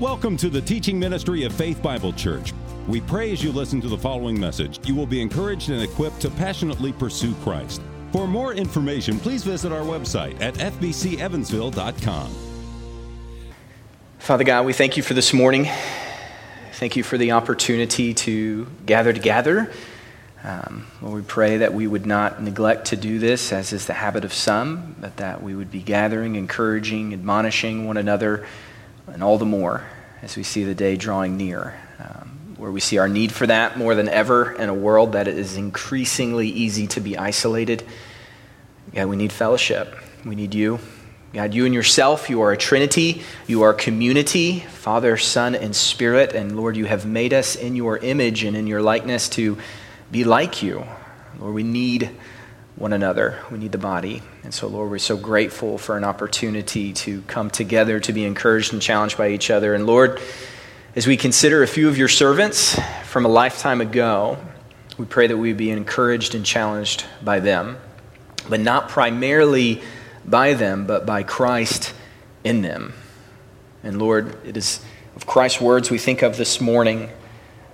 Welcome to the teaching ministry of Faith Bible Church. We pray as you listen to the following message, you will be encouraged and equipped to passionately pursue Christ. For more information, please visit our website at fbcevansville.com. Father God, we thank you for this morning. Thank you for the opportunity to gather together. Um, Lord, we pray that we would not neglect to do this, as is the habit of some, but that we would be gathering, encouraging, admonishing one another and all the more as we see the day drawing near, um, where we see our need for that more than ever in a world that is increasingly easy to be isolated. God, we need fellowship. We need you. God, you and yourself, you are a trinity. You are community, Father, Son, and Spirit. And Lord, you have made us in your image and in your likeness to be like you. Lord, we need one another. We need the body. And so, Lord, we're so grateful for an opportunity to come together to be encouraged and challenged by each other. And Lord, as we consider a few of your servants from a lifetime ago, we pray that we be encouraged and challenged by them, but not primarily by them, but by Christ in them. And Lord, it is of Christ's words we think of this morning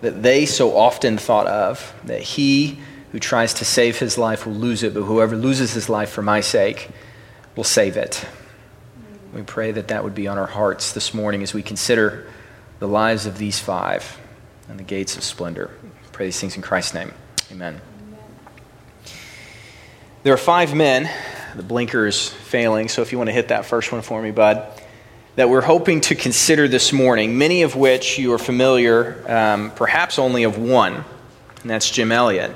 that they so often thought of, that He who tries to save his life will lose it, but whoever loses his life for my sake will save it. We pray that that would be on our hearts this morning as we consider the lives of these five and the gates of splendor. We pray these things in Christ's name. Amen. There are five men. The blinker is failing, so if you want to hit that first one for me, bud, that we're hoping to consider this morning, many of which you are familiar, um, perhaps only of one, and that's Jim Elliot.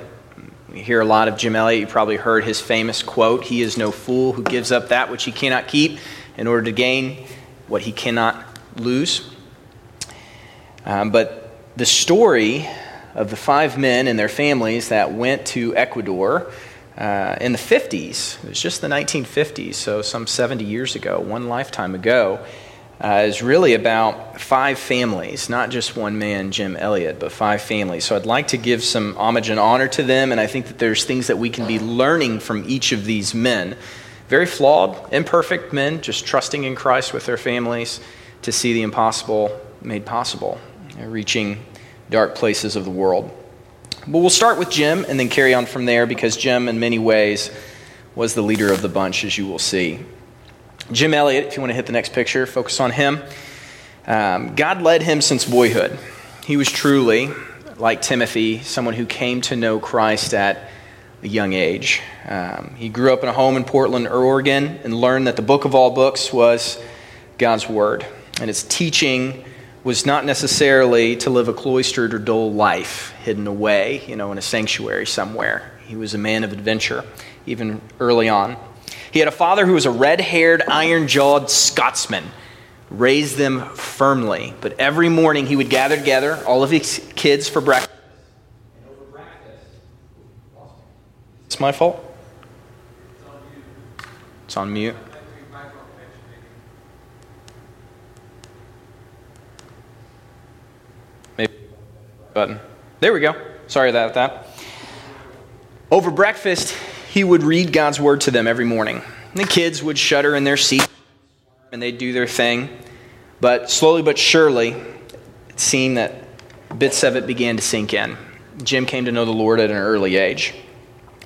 You hear a lot of Jim Elliot. You probably heard his famous quote He is no fool who gives up that which he cannot keep in order to gain what he cannot lose. Um, but the story of the five men and their families that went to Ecuador uh, in the 50s, it was just the 1950s, so some 70 years ago, one lifetime ago uh, is really about five families, not just one man, Jim Elliot, but five families. So I'd like to give some homage and honor to them, and I think that there's things that we can be learning from each of these men. Very flawed, imperfect men, just trusting in Christ with their families to see the impossible made possible, reaching dark places of the world. But we'll start with Jim and then carry on from there because Jim, in many ways, was the leader of the bunch, as you will see. Jim Elliot, if you want to hit the next picture, focus on him. Um, God led him since boyhood. He was truly, like Timothy, someone who came to know Christ at a young age. Um, he grew up in a home in Portland, Oregon, and learned that the book of all books was God's Word. And its teaching was not necessarily to live a cloistered or dull life hidden away, you know, in a sanctuary somewhere. He was a man of adventure, even early on. He had a father who was a red haired, iron jawed Scotsman, raised them firmly. But every morning he would gather together all of his kids for breakfast. It's my fault? It's on mute. Maybe button. There we go. Sorry about that. Over breakfast, he would read God's word to them every morning. The kids would shudder in their seats and they'd do their thing. But slowly but surely, it seemed that bits of it began to sink in. Jim came to know the Lord at an early age.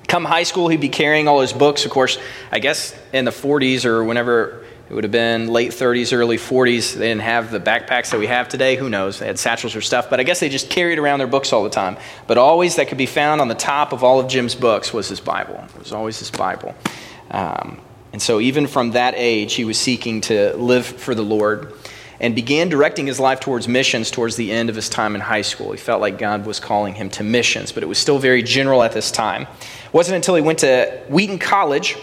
Come high school, he'd be carrying all his books. Of course, I guess in the 40s or whenever it would have been late 30s, early 40s. They didn't have the backpacks that we have today. Who knows? They had satchels or stuff, but I guess they just carried around their books all the time. But always that could be found on the top of all of Jim's books was his Bible. It was always his Bible. Um, and so even from that age, he was seeking to live for the Lord and began directing his life towards missions towards the end of his time in high school. He felt like God was calling him to missions, but it was still very general at this time. It wasn't until he went to Wheaton College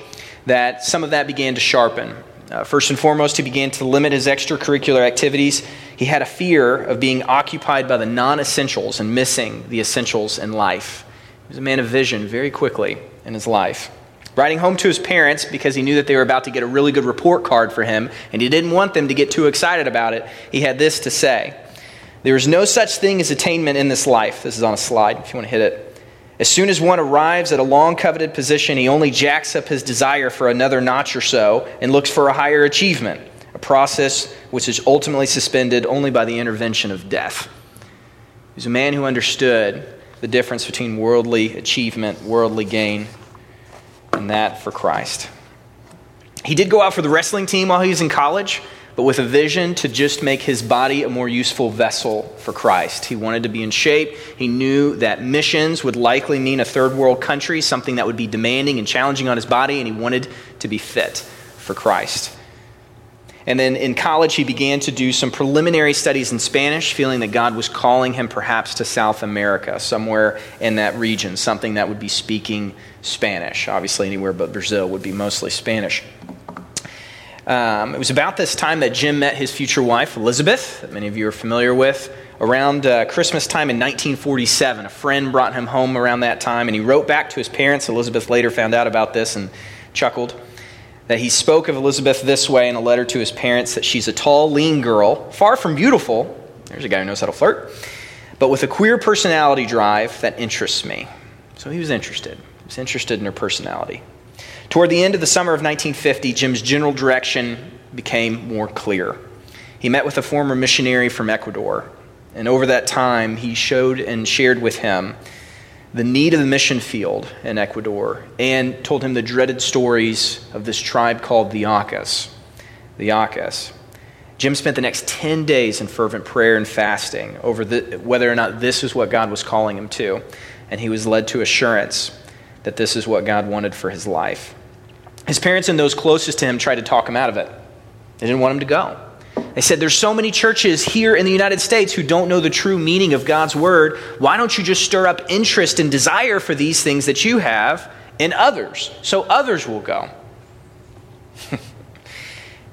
that some of that began to sharpen. Uh, first and foremost, he began to limit his extracurricular activities. He had a fear of being occupied by the non essentials and missing the essentials in life. He was a man of vision very quickly in his life. Writing home to his parents because he knew that they were about to get a really good report card for him, and he didn't want them to get too excited about it, he had this to say There is no such thing as attainment in this life. This is on a slide if you want to hit it. As soon as one arrives at a long coveted position, he only jacks up his desire for another notch or so and looks for a higher achievement, a process which is ultimately suspended only by the intervention of death. He was a man who understood the difference between worldly achievement, worldly gain, and that for Christ. He did go out for the wrestling team while he was in college, but with a vision to just make his body a more useful vessel for Christ. He wanted to be in shape. He knew that missions would likely mean a third world country, something that would be demanding and challenging on his body, and he wanted to be fit for Christ. And then in college, he began to do some preliminary studies in Spanish, feeling that God was calling him perhaps to South America, somewhere in that region, something that would be speaking Spanish. Obviously, anywhere but Brazil would be mostly Spanish. Um, it was about this time that Jim met his future wife, Elizabeth, that many of you are familiar with. Around uh, Christmas time in 1947, a friend brought him home around that time, and he wrote back to his parents. Elizabeth later found out about this and chuckled that he spoke of Elizabeth this way in a letter to his parents that she's a tall, lean girl, far from beautiful. There's a guy who knows how to flirt, but with a queer personality drive that interests me. So he was interested. He was interested in her personality. Toward the end of the summer of 1950, Jim's general direction became more clear. He met with a former missionary from Ecuador, and over that time, he showed and shared with him the need of the mission field in Ecuador and told him the dreaded stories of this tribe called the Aucas. The Aucas. Jim spent the next 10 days in fervent prayer and fasting over the, whether or not this is what God was calling him to, and he was led to assurance that this is what God wanted for his life. His parents and those closest to him tried to talk him out of it. They didn't want him to go. They said, There's so many churches here in the United States who don't know the true meaning of God's word. Why don't you just stir up interest and desire for these things that you have in others so others will go?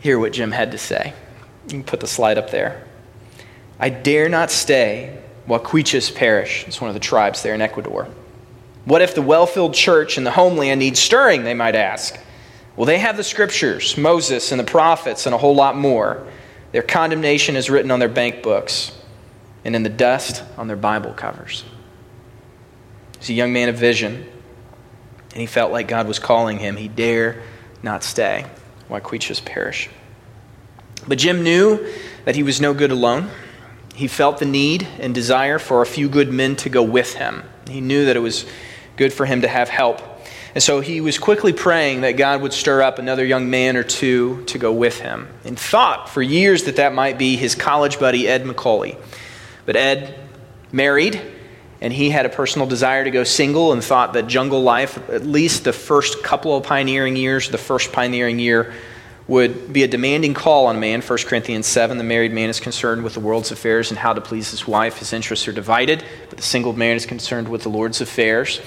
Hear what Jim had to say. You can put the slide up there. I dare not stay while Quiches perish. It's one of the tribes there in Ecuador. What if the well filled church in the homeland needs stirring, they might ask? Well, they have the scriptures, Moses and the prophets, and a whole lot more. Their condemnation is written on their bank books and in the dust on their Bible covers. He's a young man of vision, and he felt like God was calling him. He dare not stay. Why Quiches perish? But Jim knew that he was no good alone. He felt the need and desire for a few good men to go with him. He knew that it was good for him to have help. And so he was quickly praying that God would stir up another young man or two to go with him, and thought for years that that might be his college buddy, Ed McCully. But Ed married, and he had a personal desire to go single and thought that jungle life, at least the first couple of pioneering years, the first pioneering year, would be a demanding call on a man. 1 Corinthians 7 the married man is concerned with the world's affairs and how to please his wife. His interests are divided, but the single man is concerned with the Lord's affairs,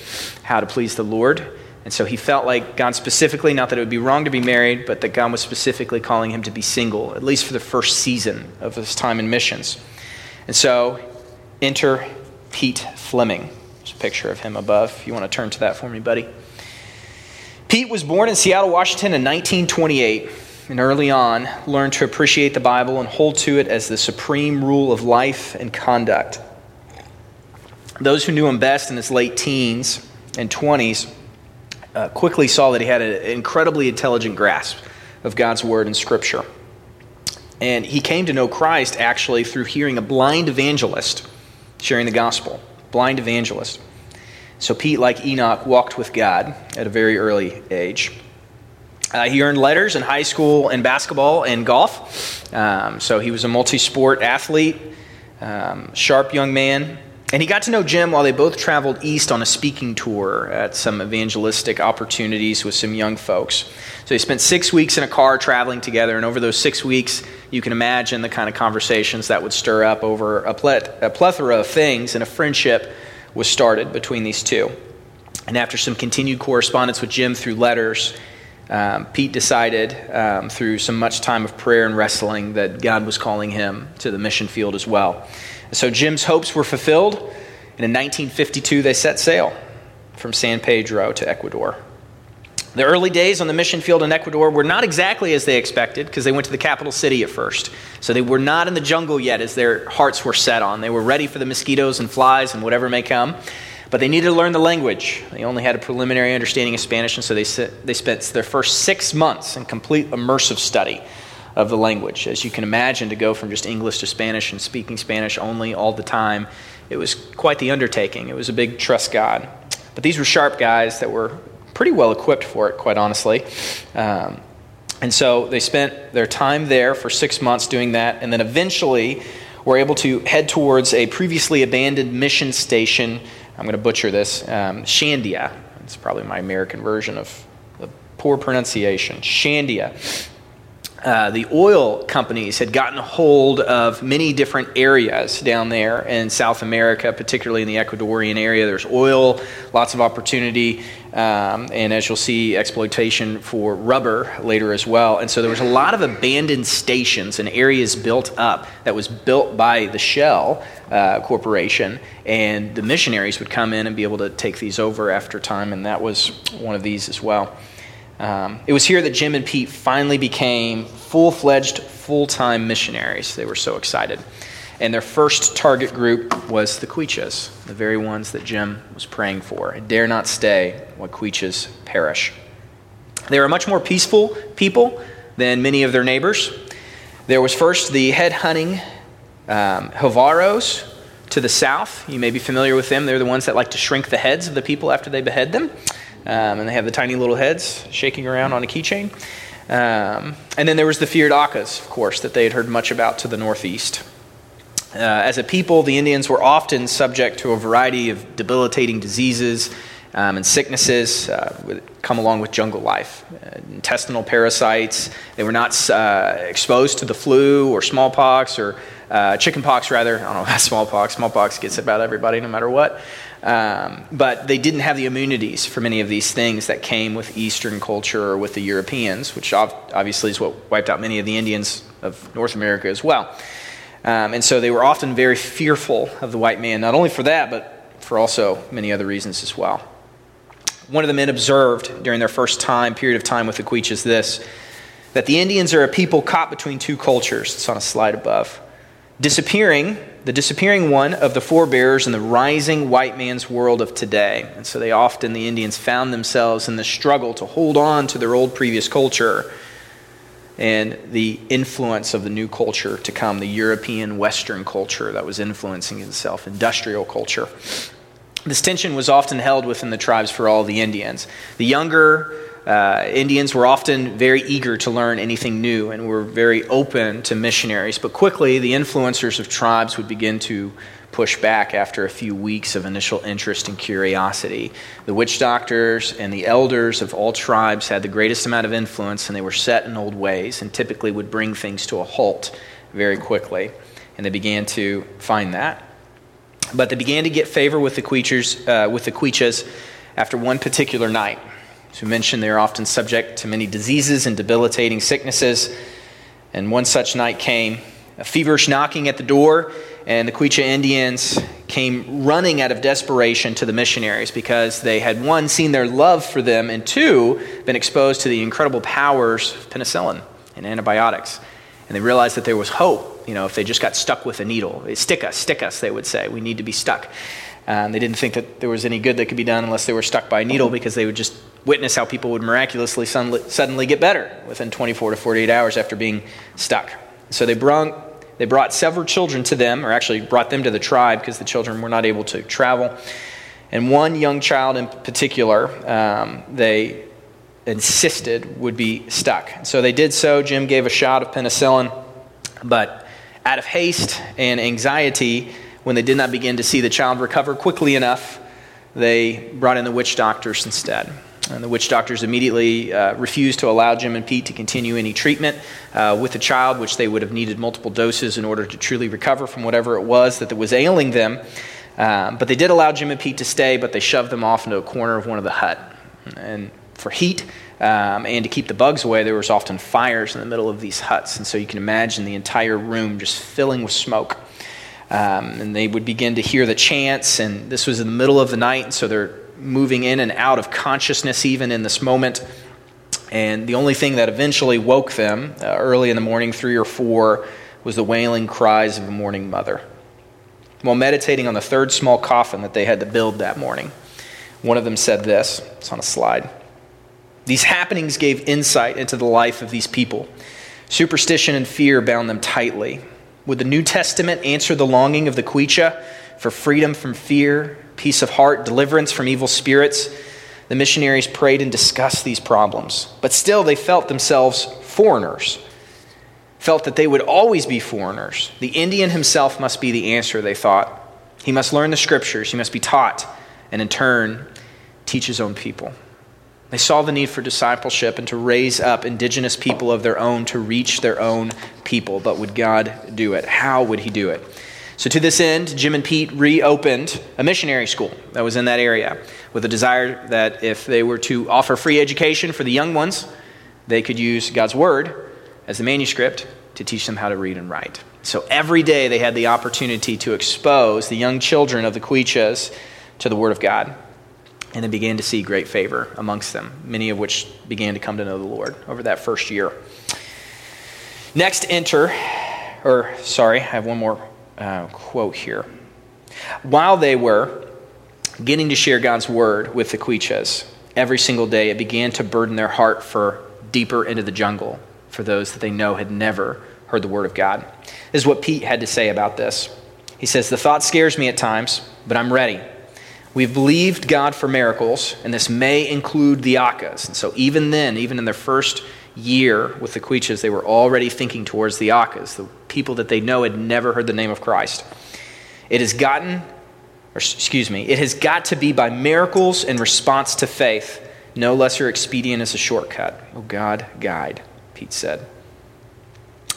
how to please the Lord. And so he felt like God specifically, not that it would be wrong to be married, but that God was specifically calling him to be single, at least for the first season of his time in missions. And so enter Pete Fleming. There's a picture of him above. If you want to turn to that for me, buddy. Pete was born in Seattle, Washington in 1928, and early on learned to appreciate the Bible and hold to it as the supreme rule of life and conduct. Those who knew him best in his late teens and 20s uh, quickly saw that he had an incredibly intelligent grasp of God's word and scripture. And he came to know Christ actually through hearing a blind evangelist sharing the gospel. Blind evangelist. So Pete, like Enoch, walked with God at a very early age. Uh, he earned letters in high school in basketball and golf. Um, so he was a multi sport athlete, um, sharp young man. And he got to know Jim while they both traveled east on a speaking tour at some evangelistic opportunities with some young folks. So they spent six weeks in a car traveling together, and over those six weeks, you can imagine the kind of conversations that would stir up over a, plethora of things, and a friendship was started between these two. And after some continued correspondence with Jim through letters, um, Pete decided, um, through some much time of prayer and wrestling, that God was calling him to the mission field as well. So Jim's hopes were fulfilled, and in 1952 they set sail from San Pedro to Ecuador. The early days on the mission field in Ecuador were not exactly as they expected because they went to the capital city at first. So they were not in the jungle yet as their hearts were set on. They were ready for the mosquitoes and flies and whatever may come. But they needed to learn the language. They only had a preliminary understanding of Spanish, and so they, they spent their first six months in complete immersive study of the language. As you can imagine, to go from just English to Spanish and speaking Spanish only all the time, it was quite the undertaking. It was a big trust God. But these were sharp guys that were pretty well equipped for it, quite honestly. Um, and so they spent their time there for six months doing that, and then eventually were able to head towards a previously abandoned mission station. I'm going to butcher this um, Shandia. It's probably my American version of the poor pronunciation. Shandia. Uh, the oil companies had gotten a hold of many different areas down there in South America, particularly in the Ecuadorian area. There's oil, lots of opportunity, um, and as you'll see, exploitation for rubber later as well. And so there was a lot of abandoned stations and areas built up that was built by the Shell uh, Corporation, and the missionaries would come in and be able to take these over after time, and that was one of these as well. Um, it was here that Jim and Pete finally became full fledged, full time missionaries. They were so excited. And their first target group was the Quiches, the very ones that Jim was praying for. Dare not stay while Quiches perish. They were a much more peaceful people than many of their neighbors. There was first the head hunting um, Jivaros to the south. You may be familiar with them. They're the ones that like to shrink the heads of the people after they behead them. Um, and they have the tiny little heads shaking around on a keychain. Um, and then there was the feared Aucas, of course, that they had heard much about to the northeast. Uh, as a people, the Indians were often subject to a variety of debilitating diseases um, and sicknesses uh, come along with jungle life. Uh, intestinal parasites. They were not uh, exposed to the flu or smallpox or uh, chickenpox, rather. I don't know about smallpox. Smallpox gets about everybody no matter what. Um, but they didn't have the immunities for many of these things that came with Eastern culture or with the Europeans, which obviously is what wiped out many of the Indians of North America as well. Um, and so they were often very fearful of the white man, not only for that, but for also many other reasons as well. One of the men observed during their first time, period of time with the Quiches this that the Indians are a people caught between two cultures. It's on a slide above. Disappearing the disappearing one of the forebears in the rising white man's world of today. And so they often, the Indians, found themselves in the struggle to hold on to their old previous culture and the influence of the new culture to come, the European Western culture that was influencing itself, industrial culture. This tension was often held within the tribes for all the Indians. The younger uh, Indians were often very eager to learn anything new and were very open to missionaries. But quickly, the influencers of tribes would begin to push back after a few weeks of initial interest and curiosity. The witch doctors and the elders of all tribes had the greatest amount of influence, and they were set in old ways and typically would bring things to a halt very quickly. And they began to find that. But they began to get favor with the uh, with the Quiches after one particular night. As we mentioned, they are often subject to many diseases and debilitating sicknesses. And one such night came, a feverish knocking at the door, and the Quechua Indians came running out of desperation to the missionaries because they had, one, seen their love for them, and two, been exposed to the incredible powers of penicillin and antibiotics. And they realized that there was hope, you know, if they just got stuck with a needle. Stick us, stick us, they would say. We need to be stuck. Um, they didn't think that there was any good that could be done unless they were stuck by a needle because they would just witness how people would miraculously suddenly get better within 24 to 48 hours after being stuck. So they brought, they brought several children to them, or actually brought them to the tribe because the children were not able to travel. And one young child in particular, um, they insisted would be stuck. So they did so. Jim gave a shot of penicillin, but out of haste and anxiety, when they did not begin to see the child recover quickly enough, they brought in the witch doctors instead. And the witch doctors immediately uh, refused to allow Jim and Pete to continue any treatment uh, with the child, which they would have needed multiple doses in order to truly recover from whatever it was that was ailing them. Um, but they did allow Jim and Pete to stay, but they shoved them off into a corner of one of the hut. And for heat um, and to keep the bugs away, there was often fires in the middle of these huts. And so you can imagine the entire room just filling with smoke. Um, and they would begin to hear the chants, and this was in the middle of the night, so they're moving in and out of consciousness even in this moment. And the only thing that eventually woke them uh, early in the morning, three or four, was the wailing cries of a mourning mother. While meditating on the third small coffin that they had to build that morning, one of them said this it's on a slide. These happenings gave insight into the life of these people Superstition and fear bound them tightly. Would the New Testament answer the longing of the Quicha for freedom from fear, peace of heart, deliverance from evil spirits? The missionaries prayed and discussed these problems, but still they felt themselves foreigners, felt that they would always be foreigners. The Indian himself must be the answer, they thought. He must learn the scriptures, he must be taught, and in turn, teach his own people. They saw the need for discipleship and to raise up indigenous people of their own to reach their own people. But would God do it? How would He do it? So, to this end, Jim and Pete reopened a missionary school that was in that area with a desire that if they were to offer free education for the young ones, they could use God's Word as the manuscript to teach them how to read and write. So, every day they had the opportunity to expose the young children of the Quichas to the Word of God and they began to see great favor amongst them, many of which began to come to know the Lord over that first year. Next, enter, or sorry, I have one more uh, quote here. While they were getting to share God's word with the Quichas every single day, it began to burden their heart for deeper into the jungle for those that they know had never heard the word of God. This is what Pete had to say about this. He says, The thought scares me at times, but I'm ready. We've believed God for miracles, and this may include the Aucas. And so, even then, even in their first year with the Quichas, they were already thinking towards the Aucas, the people that they know had never heard the name of Christ. It has gotten, or excuse me, it has got to be by miracles in response to faith. No lesser expedient is a shortcut. Oh, God, guide, Pete said.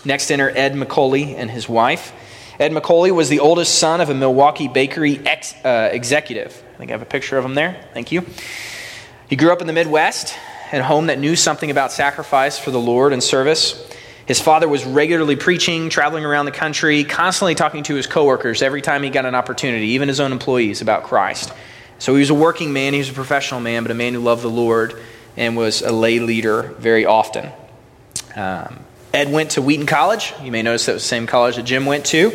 Next, enter Ed McCully and his wife. Ed McCully was the oldest son of a Milwaukee bakery ex, uh, executive. I think I have a picture of him there. Thank you. He grew up in the Midwest, in a home that knew something about sacrifice for the Lord and service. His father was regularly preaching, traveling around the country, constantly talking to his coworkers every time he got an opportunity, even his own employees, about Christ. So he was a working man, he was a professional man, but a man who loved the Lord and was a lay leader very often. Um, Ed went to Wheaton College. You may notice that was the same college that Jim went to.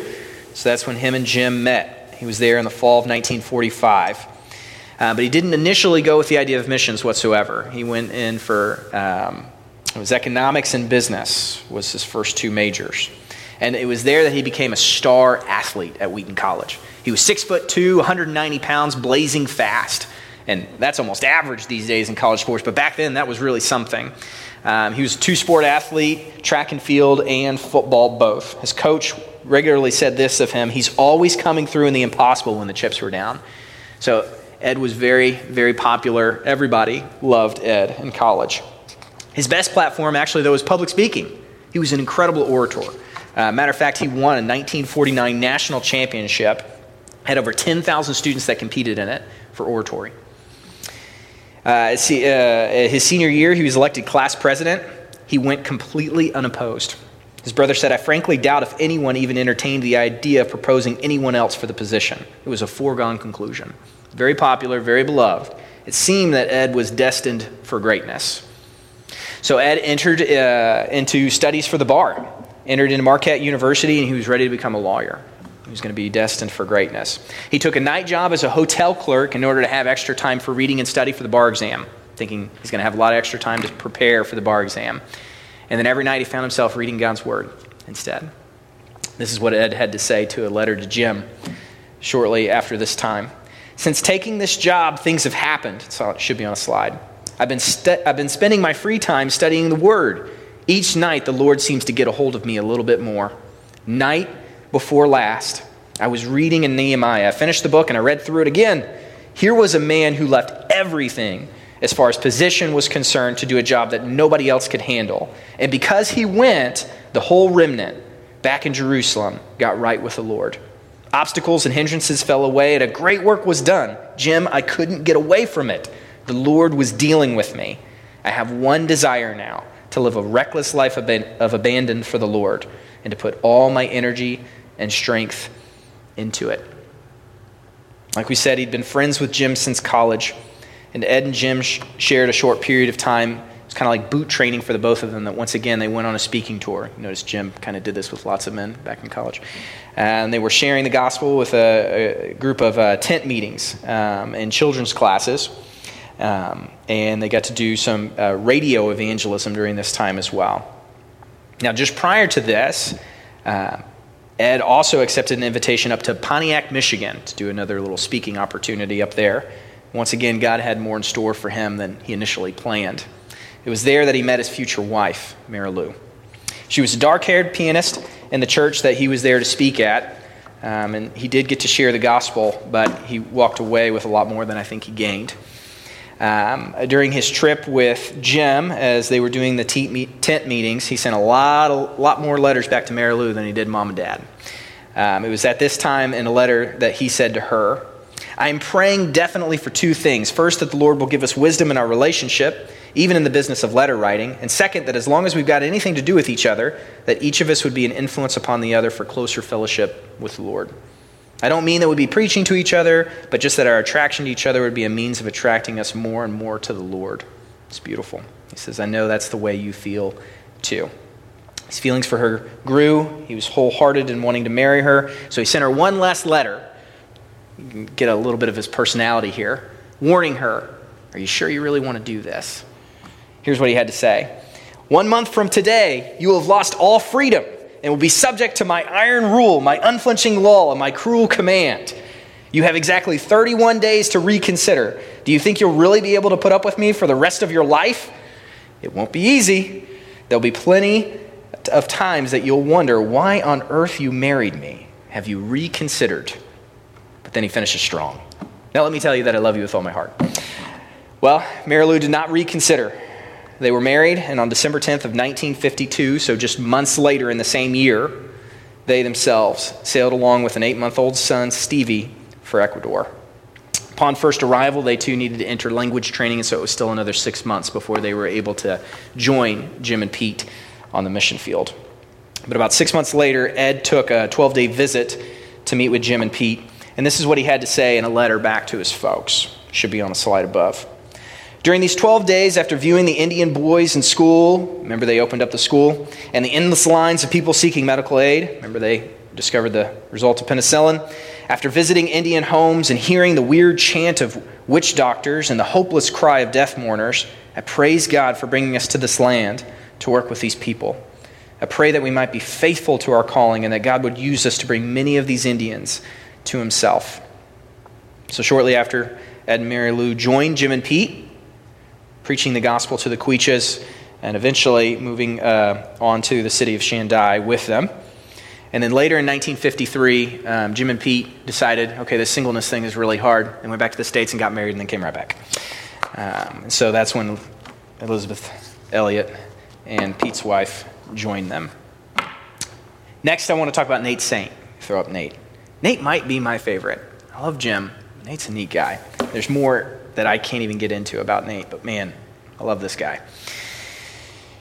So that's when him and Jim met. He was there in the fall of 1945. Uh, but he didn't initially go with the idea of missions whatsoever. He went in for um, it was economics and business was his first two majors, and it was there that he became a star athlete at Wheaton College. He was six foot two, 190 pounds, blazing fast, and that's almost average these days in college sports. But back then, that was really something. Um, he was a two sport athlete, track and field, and football both. His coach regularly said this of him he's always coming through in the impossible when the chips were down. So Ed was very, very popular. Everybody loved Ed in college. His best platform, actually, though, was public speaking. He was an incredible orator. Uh, matter of fact, he won a 1949 national championship, had over 10,000 students that competed in it for oratory. Uh, see, uh, his senior year, he was elected class president. He went completely unopposed. His brother said, I frankly doubt if anyone even entertained the idea of proposing anyone else for the position. It was a foregone conclusion. Very popular, very beloved. It seemed that Ed was destined for greatness. So Ed entered uh, into studies for the bar, entered into Marquette University, and he was ready to become a lawyer. He was going to be destined for greatness. He took a night job as a hotel clerk in order to have extra time for reading and study for the bar exam, thinking he's going to have a lot of extra time to prepare for the bar exam. And then every night he found himself reading God's Word instead. This is what Ed had to say to a letter to Jim shortly after this time. Since taking this job, things have happened. So it should be on a slide. I've been, stu- I've been spending my free time studying the Word. Each night, the Lord seems to get a hold of me a little bit more. Night before last, I was reading in Nehemiah. I finished the book and I read through it again. Here was a man who left everything as far as position was concerned to do a job that nobody else could handle. And because he went, the whole remnant back in Jerusalem got right with the Lord. Obstacles and hindrances fell away, and a great work was done. Jim, I couldn't get away from it. The Lord was dealing with me. I have one desire now to live a reckless life of abandon for the Lord and to put all my energy and strength into it. Like we said, he'd been friends with Jim since college, and Ed and Jim sh- shared a short period of time. It was kind of like boot training for the both of them. That once again they went on a speaking tour. You notice Jim kind of did this with lots of men back in college, and they were sharing the gospel with a, a group of uh, tent meetings um, and children's classes. Um, and they got to do some uh, radio evangelism during this time as well. Now, just prior to this, uh, Ed also accepted an invitation up to Pontiac, Michigan to do another little speaking opportunity up there. Once again, God had more in store for him than he initially planned. It was there that he met his future wife, Mary Lou. She was a dark haired pianist in the church that he was there to speak at. Um, and he did get to share the gospel, but he walked away with a lot more than I think he gained. Um, during his trip with Jim, as they were doing the tent meetings, he sent a lot, a lot more letters back to Mary Lou than he did mom and dad. Um, it was at this time in a letter that he said to her, I am praying definitely for two things. First, that the Lord will give us wisdom in our relationship, even in the business of letter writing. And second, that as long as we've got anything to do with each other, that each of us would be an influence upon the other for closer fellowship with the Lord. I don't mean that we'd be preaching to each other, but just that our attraction to each other would be a means of attracting us more and more to the Lord. It's beautiful. He says, I know that's the way you feel too. His feelings for her grew. He was wholehearted in wanting to marry her. So he sent her one last letter. You can get a little bit of his personality here, warning her, Are you sure you really want to do this? Here's what he had to say One month from today, you will have lost all freedom and will be subject to my iron rule, my unflinching law, and my cruel command. You have exactly 31 days to reconsider. Do you think you'll really be able to put up with me for the rest of your life? It won't be easy. There'll be plenty of times that you'll wonder why on earth you married me. Have you reconsidered? But then he finishes strong. Now, let me tell you that I love you with all my heart. Well, Mary Lou did not reconsider. They were married, and on December 10th of 1952, so just months later in the same year, they themselves sailed along with an eight month old son, Stevie, for Ecuador. Upon first arrival, they too needed to enter language training, and so it was still another six months before they were able to join Jim and Pete on the mission field. But about six months later, Ed took a 12 day visit to meet with Jim and Pete, and this is what he had to say in a letter back to his folks. Should be on the slide above. During these 12 days, after viewing the Indian boys in school, remember they opened up the school, and the endless lines of people seeking medical aid, remember they discovered the result of penicillin. After visiting Indian homes and hearing the weird chant of witch doctors and the hopeless cry of death mourners, I praise God for bringing us to this land to work with these people. I pray that we might be faithful to our calling and that God would use us to bring many of these Indians to Himself. So, shortly after Ed and Mary Lou joined Jim and Pete, preaching the gospel to the Quiches, and eventually moving uh, on to the city of Shandia with them. And then later in 1953, um, Jim and Pete decided, okay, this singleness thing is really hard, and went back to the States and got married and then came right back. Um, so that's when Elizabeth Elliot and Pete's wife joined them. Next, I want to talk about Nate Saint. Throw up Nate. Nate might be my favorite. I love Jim. Nate's a neat guy. There's more that I can't even get into about Nate, but man, I love this guy.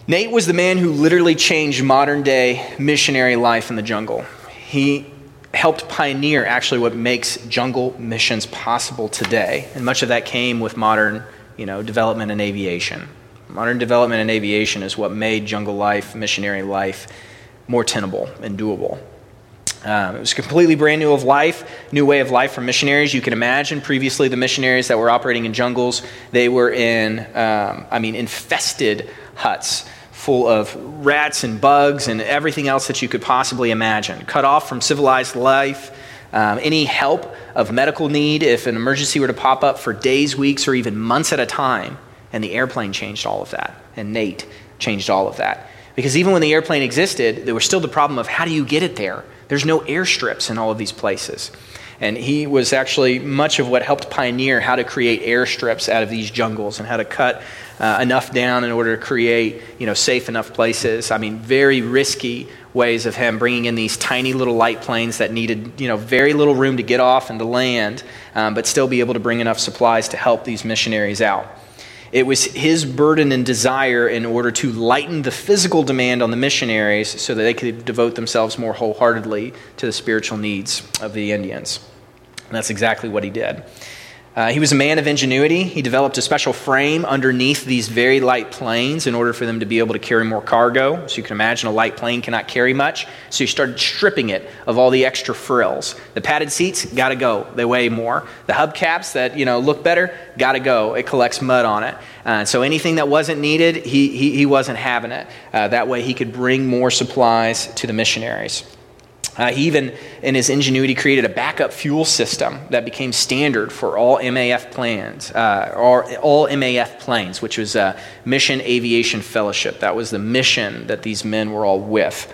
Nate was the man who literally changed modern day missionary life in the jungle. He helped pioneer actually what makes jungle missions possible today, and much of that came with modern, you know, development in aviation. Modern development in aviation is what made jungle life, missionary life, more tenable and doable. Um, it was completely brand new of life, new way of life for missionaries. You can imagine previously the missionaries that were operating in jungles, they were in, um, I mean, infested huts full of rats and bugs and everything else that you could possibly imagine. Cut off from civilized life, um, any help of medical need if an emergency were to pop up for days, weeks, or even months at a time. And the airplane changed all of that. And Nate changed all of that. Because even when the airplane existed, there was still the problem of how do you get it there? There's no airstrips in all of these places. And he was actually much of what helped pioneer how to create airstrips out of these jungles and how to cut uh, enough down in order to create you know, safe enough places. I mean, very risky ways of him bringing in these tiny little light planes that needed you know, very little room to get off and to land, um, but still be able to bring enough supplies to help these missionaries out. It was his burden and desire in order to lighten the physical demand on the missionaries so that they could devote themselves more wholeheartedly to the spiritual needs of the Indians. And that's exactly what he did. Uh, he was a man of ingenuity. He developed a special frame underneath these very light planes in order for them to be able to carry more cargo. So you can imagine a light plane cannot carry much. So he started stripping it of all the extra frills. The padded seats, got to go. They weigh more. The hubcaps that you know look better, got to go. It collects mud on it. Uh, so anything that wasn't needed, he, he, he wasn't having it. Uh, that way he could bring more supplies to the missionaries. Uh, he even, in his ingenuity, created a backup fuel system that became standard for all MAF plans, uh, or all MAF planes, which was a Mission Aviation Fellowship. That was the mission that these men were all with.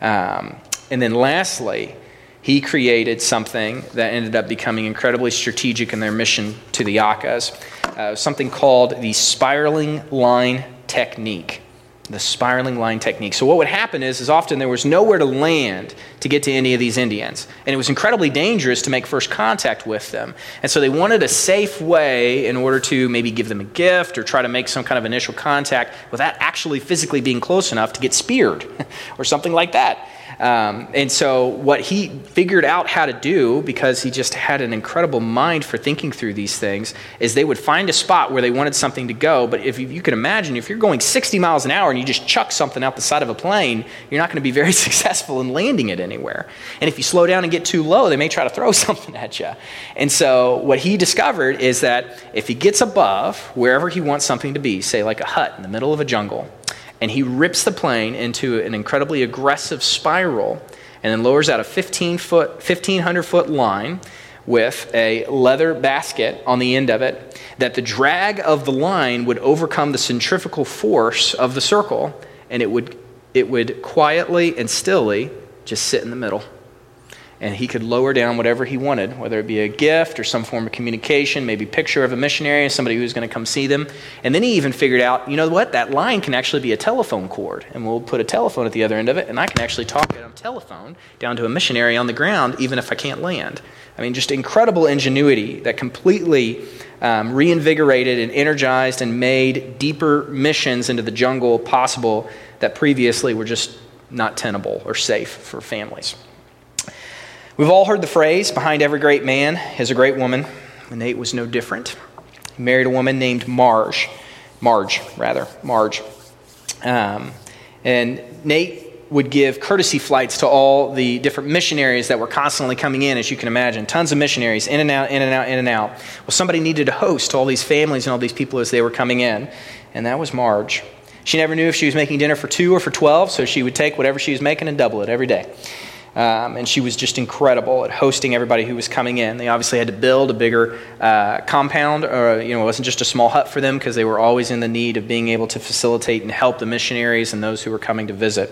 Um, and then, lastly, he created something that ended up becoming incredibly strategic in their mission to the Aucas, uh, something called the spiraling line technique the spiraling line technique. So what would happen is, is often there was nowhere to land to get to any of these Indians. And it was incredibly dangerous to make first contact with them. And so they wanted a safe way in order to maybe give them a gift or try to make some kind of initial contact without actually physically being close enough to get speared or something like that. Um, and so, what he figured out how to do, because he just had an incredible mind for thinking through these things, is they would find a spot where they wanted something to go. But if you, you can imagine, if you're going 60 miles an hour and you just chuck something out the side of a plane, you're not going to be very successful in landing it anywhere. And if you slow down and get too low, they may try to throw something at you. And so, what he discovered is that if he gets above wherever he wants something to be, say like a hut in the middle of a jungle, and he rips the plane into an incredibly aggressive spiral and then lowers out a 15 foot, 1500 foot line with a leather basket on the end of it, that the drag of the line would overcome the centrifugal force of the circle, and it would, it would quietly and stilly just sit in the middle and he could lower down whatever he wanted, whether it be a gift or some form of communication, maybe picture of a missionary, somebody who's going to come see them. And then he even figured out, you know what, that line can actually be a telephone cord, and we'll put a telephone at the other end of it, and I can actually talk on telephone down to a missionary on the ground, even if I can't land. I mean, just incredible ingenuity that completely um, reinvigorated and energized and made deeper missions into the jungle possible that previously were just not tenable or safe for families. We've all heard the phrase behind every great man is a great woman. And Nate was no different. He married a woman named Marge, Marge, rather, Marge. Um, and Nate would give courtesy flights to all the different missionaries that were constantly coming in, as you can imagine. Tons of missionaries, in and out, in and out, in and out. Well, somebody needed to host all these families and all these people as they were coming in, and that was Marge. She never knew if she was making dinner for two or for 12, so she would take whatever she was making and double it every day. Um, and she was just incredible at hosting everybody who was coming in. They obviously had to build a bigger uh, compound, or you know, it wasn't just a small hut for them because they were always in the need of being able to facilitate and help the missionaries and those who were coming to visit.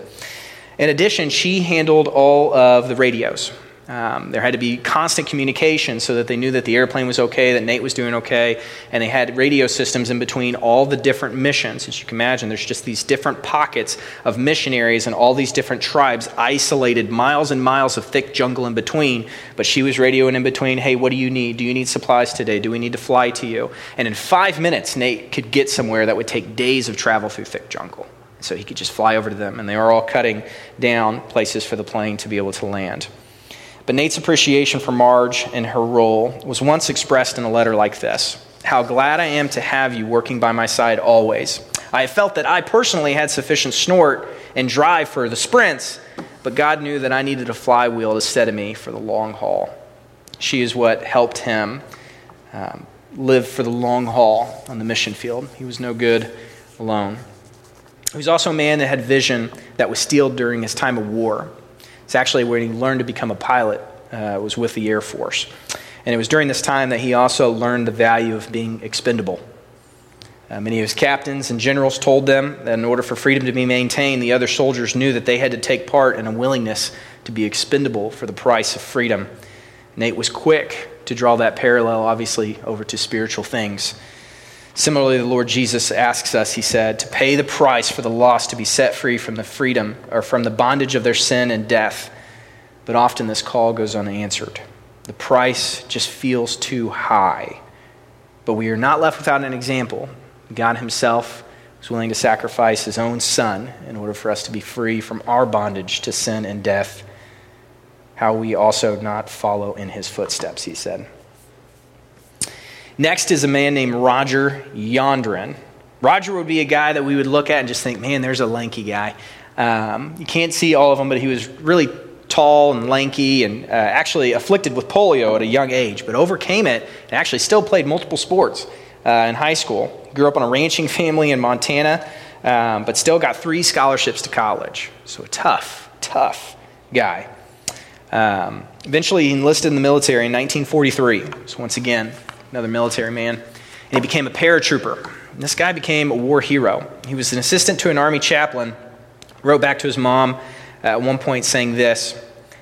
In addition, she handled all of the radios. Um, there had to be constant communication so that they knew that the airplane was okay, that Nate was doing okay, and they had radio systems in between all the different missions. As you can imagine, there's just these different pockets of missionaries and all these different tribes isolated, miles and miles of thick jungle in between. But she was radioing in between hey, what do you need? Do you need supplies today? Do we need to fly to you? And in five minutes, Nate could get somewhere that would take days of travel through thick jungle. So he could just fly over to them, and they were all cutting down places for the plane to be able to land. But Nate's appreciation for Marge and her role was once expressed in a letter like this How glad I am to have you working by my side always. I felt that I personally had sufficient snort and drive for the sprints, but God knew that I needed a flywheel to steady me for the long haul. She is what helped him um, live for the long haul on the mission field. He was no good alone. He was also a man that had vision that was steeled during his time of war. It's actually when he learned to become a pilot, uh, was with the Air Force. And it was during this time that he also learned the value of being expendable. Uh, many of his captains and generals told them that in order for freedom to be maintained, the other soldiers knew that they had to take part in a willingness to be expendable for the price of freedom. Nate was quick to draw that parallel, obviously, over to spiritual things. Similarly, the Lord Jesus asks us, he said, to pay the price for the lost to be set free from the freedom or from the bondage of their sin and death. But often this call goes unanswered. The price just feels too high. But we are not left without an example. God Himself was willing to sacrifice His own Son in order for us to be free from our bondage to sin and death. How we also not follow in His footsteps, He said. Next is a man named Roger Youderian. Roger would be a guy that we would look at and just think, man, there's a lanky guy. Um, you can't see all of him, but he was really tall and lanky and uh, actually afflicted with polio at a young age, but overcame it and actually still played multiple sports uh, in high school. Grew up on a ranching family in Montana, um, but still got three scholarships to college. So a tough, tough guy. Um, eventually, he enlisted in the military in 1943. So, once again, another military man. And he became a paratrooper. And this guy became a war hero. He was an assistant to an army chaplain. Wrote back to his mom at one point saying this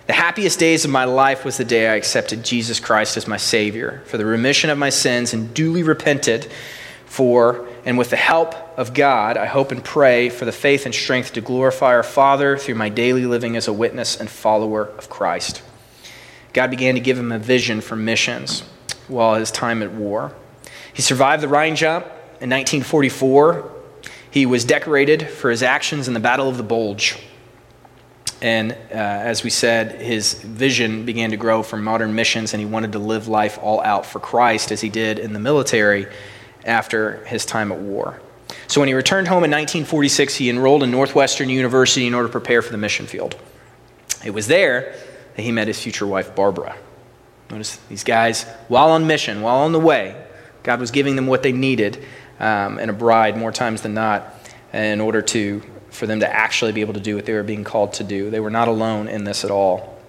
The happiest days of my life was the day I accepted Jesus Christ as my Savior for the remission of my sins and duly repented for, and with the help of God, I hope and pray for the faith and strength to glorify our Father through my daily living as a witness and follower of Christ. God began to give him a vision for missions while his time at war. He survived the Rhine jump in 1944. He was decorated for his actions in the Battle of the Bulge. And uh, as we said, his vision began to grow for modern missions, and he wanted to live life all out for Christ as he did in the military after his time at war. So when he returned home in 1946, he enrolled in Northwestern University in order to prepare for the mission field. It was there that he met his future wife, Barbara. Notice these guys, while on mission, while on the way, God was giving them what they needed um, and a bride more times than not in order to, for them to actually be able to do what they were being called to do. They were not alone in this at all.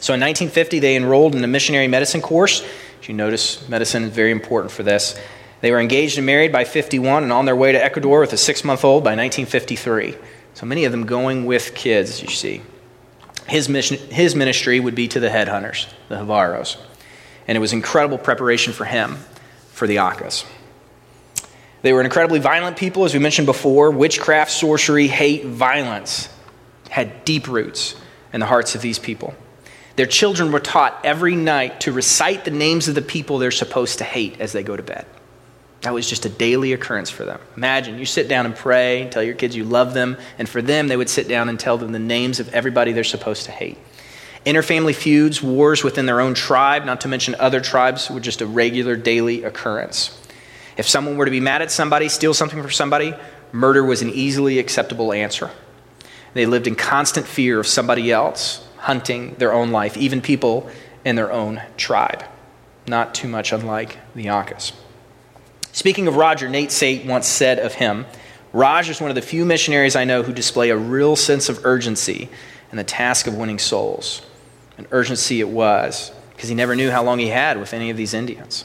So in 1950, they enrolled in a missionary medicine course. As you notice, medicine is very important for this. They were engaged and married by 51 and on their way to Ecuador with a six month old by 1953. So many of them going with kids, you see. His, mission, his ministry would be to the headhunters, the Jivaros. And it was incredible preparation for him for the Aucas. They were an incredibly violent people, as we mentioned before. Witchcraft, sorcery, hate, violence had deep roots in the hearts of these people. Their children were taught every night to recite the names of the people they're supposed to hate as they go to bed. That was just a daily occurrence for them. Imagine you sit down and pray, and tell your kids you love them, and for them, they would sit down and tell them the names of everybody they're supposed to hate. Interfamily feuds, wars within their own tribe, not to mention other tribes, were just a regular daily occurrence. If someone were to be mad at somebody, steal something from somebody, murder was an easily acceptable answer. They lived in constant fear of somebody else hunting their own life, even people in their own tribe. Not too much unlike the Aucas. Speaking of Roger, Nate Saint once said of him Raj is one of the few missionaries I know who display a real sense of urgency in the task of winning souls. An urgency it was, because he never knew how long he had with any of these Indians.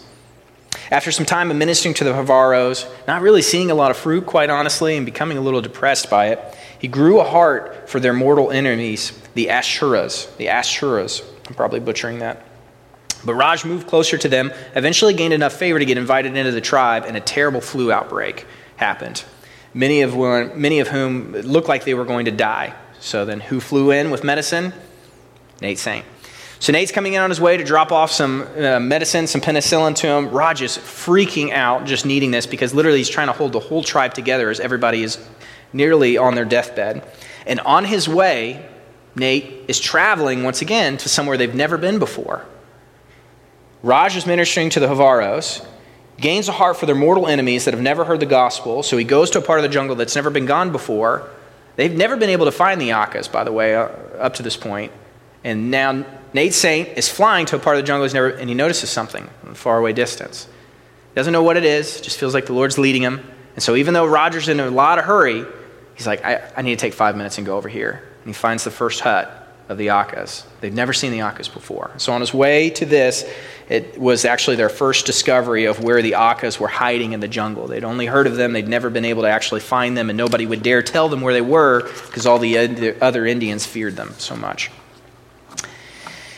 After some time of ministering to the Jivaros, not really seeing a lot of fruit, quite honestly, and becoming a little depressed by it, he grew a heart for their mortal enemies, the Ashuras. The Ashuras. I'm probably butchering that. But Raj moved closer to them, eventually gained enough favor to get invited into the tribe, and a terrible flu outbreak happened. Many of, many of whom looked like they were going to die. So then, who flew in with medicine? Nate Saint. So Nate's coming in on his way to drop off some uh, medicine, some penicillin to him. Raj is freaking out, just needing this because literally he's trying to hold the whole tribe together as everybody is nearly on their deathbed. And on his way, Nate is traveling once again to somewhere they've never been before. Raj is ministering to the Jivaros, gains a heart for their mortal enemies that have never heard the gospel, so he goes to a part of the jungle that's never been gone before. They've never been able to find the Aucas, by the way, uh, up to this point. And now Nate Saint is flying to a part of the jungle he's never, and he notices something in a faraway distance. Doesn't know what it is, just feels like the Lord's leading him. And so even though Roger's in a lot of hurry, he's like, I, I need to take five minutes and go over here. And he finds the first hut of the Aucas. They've never seen the Aucas before. So on his way to this, it was actually their first discovery of where the Aucas were hiding in the jungle. They'd only heard of them, they'd never been able to actually find them, and nobody would dare tell them where they were because all the other Indians feared them so much.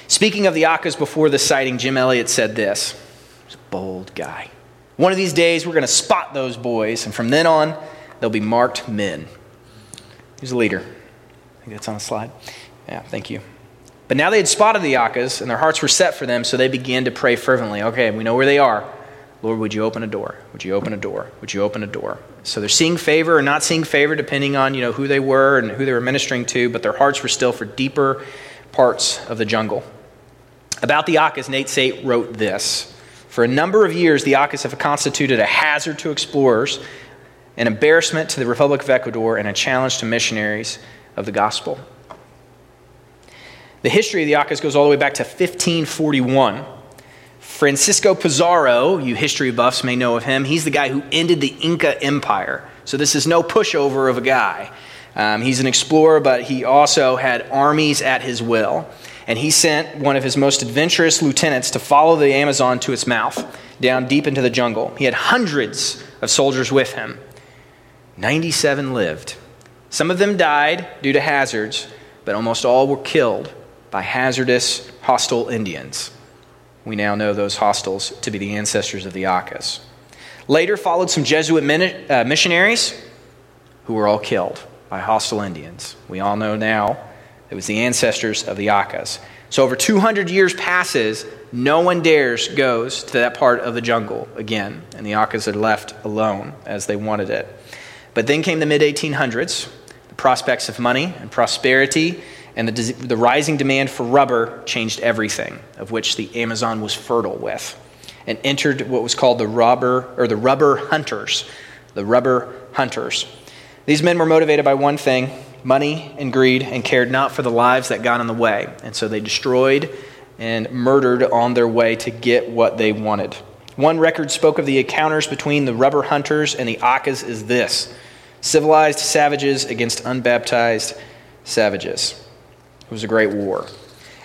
Speaking of the Aucas before the sighting, Jim Elliot said this. He's a bold guy. One of these days, we're going to spot those boys, and from then on, they'll be marked men. He's a leader. I think that's on the slide. Yeah, thank you. But now they had spotted the Aucas, and their hearts were set for them, so they began to pray fervently. Okay, we know where they are. Lord, would you open a door? Would you open a door? Would you open a door? So they're seeing favor or not seeing favor, depending on you know who they were and who they were ministering to, but their hearts were still for deeper parts of the jungle. About the Aucas, Nate Saint wrote this. For a number of years, the Aucas have constituted a hazard to explorers, an embarrassment to the Republic of Ecuador, and a challenge to missionaries of the gospel. The history of the Aucas goes all the way back to 1541. Francisco Pizarro, you history buffs may know of him, he's the guy who ended the Inca Empire. So this is no pushover of a guy. Um, he's an explorer, but he also had armies at his will and he sent one of his most adventurous lieutenants to follow the Amazon to its mouth, down deep into the jungle. He had hundreds of soldiers with him. 97 lived. Some of them died due to hazards, but almost all were killed by hazardous, hostile Indians. We now know those hostiles to be the ancestors of the Aucas. Later followed some Jesuit uh, missionaries who were all killed by hostile Indians. We all know now it was the ancestors of the Aucas. So over 200 years passes, no one dares goes to that part of the jungle again, and the Aucas are left alone as they wanted it. But then came the mid 1800s, the prospects of money and prosperity and the, the rising demand for rubber changed everything, of which the Amazon was fertile with, and entered what was called the rubber or the rubber hunters. The rubber hunters. These men were motivated by one thing money and greed and cared not for the lives that got in the way. And so they destroyed and murdered on their way to get what they wanted. One record spoke of the encounters between the rubber hunters and the Aucas as this civilized savages against unbaptized savages. It was a great war.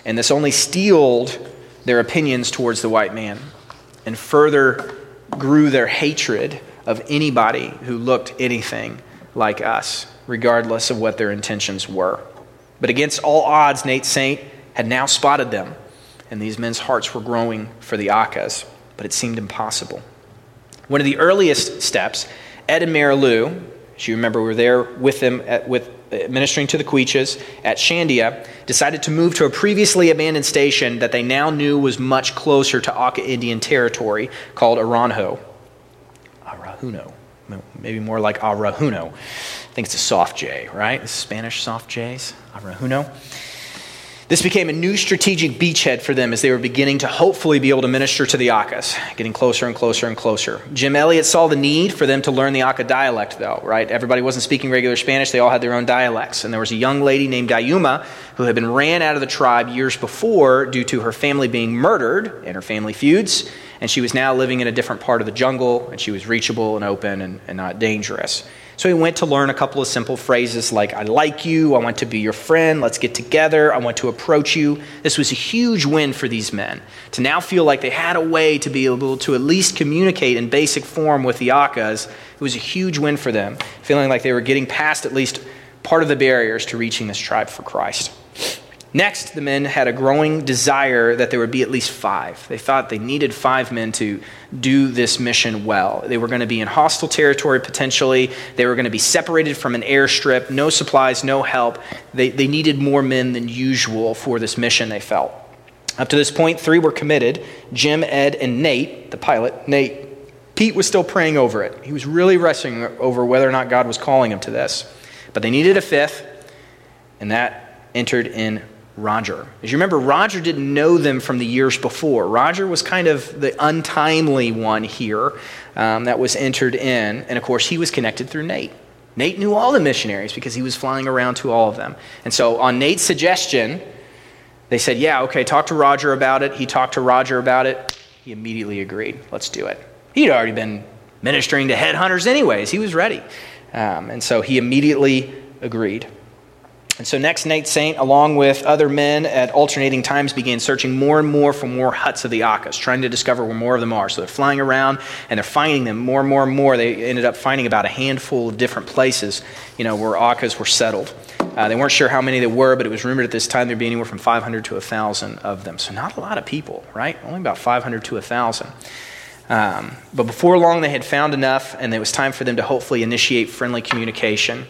And this only steeled their opinions towards the white man and further grew their hatred of anybody who looked anything like us regardless of what their intentions were. But against all odds, Nate Saint had now spotted them, and these men's hearts were growing for the Aucas, but it seemed impossible. One of the earliest steps, Ed and Mary Lou, you remember, we were there with them at, with uh, ministering to the Quiches at Shandia, decided to move to a previously abandoned station that they now knew was much closer to Auca Indian territory called Aranjo. Arahuno. Maybe more like Arahuno. I think it's a soft J, right? Spanish soft J's, Arahuno. This became a new strategic beachhead for them as they were beginning to hopefully be able to minister to the Aucas, getting closer and closer and closer. Jim Elliot saw the need for them to learn the Auca dialect, though, right? Everybody wasn't speaking regular Spanish, they all had their own dialects. And there was a young lady named Dayuma who had been ran out of the tribe years before due to her family being murdered and her family feuds. And she was now living in a different part of the jungle, and she was reachable and open and, and not dangerous. So he went to learn a couple of simple phrases like, I like you, I want to be your friend, let's get together, I want to approach you. This was a huge win for these men to now feel like they had a way to be able to at least communicate in basic form with the Aucas. It was a huge win for them, feeling like they were getting past at least part of the barriers to reaching this tribe for Christ. Next, the men had a growing desire that there would be at least five. They thought they needed five men to do this mission well. They were going to be in hostile territory potentially. They were going to be separated from an airstrip, no supplies, no help. They, they needed more men than usual for this mission, they felt. Up to this point, three were committed Jim, Ed, and Nate, the pilot. Nate, Pete was still praying over it. He was really wrestling over whether or not God was calling him to this. But they needed a fifth, and that entered in Roger. As you remember, Roger didn't know them from the years before. Roger was kind of the untimely one here um, that was entered in. And of course, he was connected through Nate. Nate knew all the missionaries because he was flying around to all of them. And so, on Nate's suggestion, they said, Yeah, okay, talk to Roger about it. He talked to Roger about it. He immediately agreed. Let's do it. He'd already been ministering to headhunters, anyways. He was ready. Um, and so, he immediately agreed. And so, next, Nate Saint, along with other men at alternating times, began searching more and more for more huts of the Aucas, trying to discover where more of them are. So, they're flying around and they're finding them more and more and more. They ended up finding about a handful of different places, you know, where Aucas were settled. Uh, they weren't sure how many there were, but it was rumored at this time there'd be anywhere from 500 to 1,000 of them. So, not a lot of people, right? Only about 500 to 1,000. Um, but before long, they had found enough, and it was time for them to hopefully initiate friendly communication.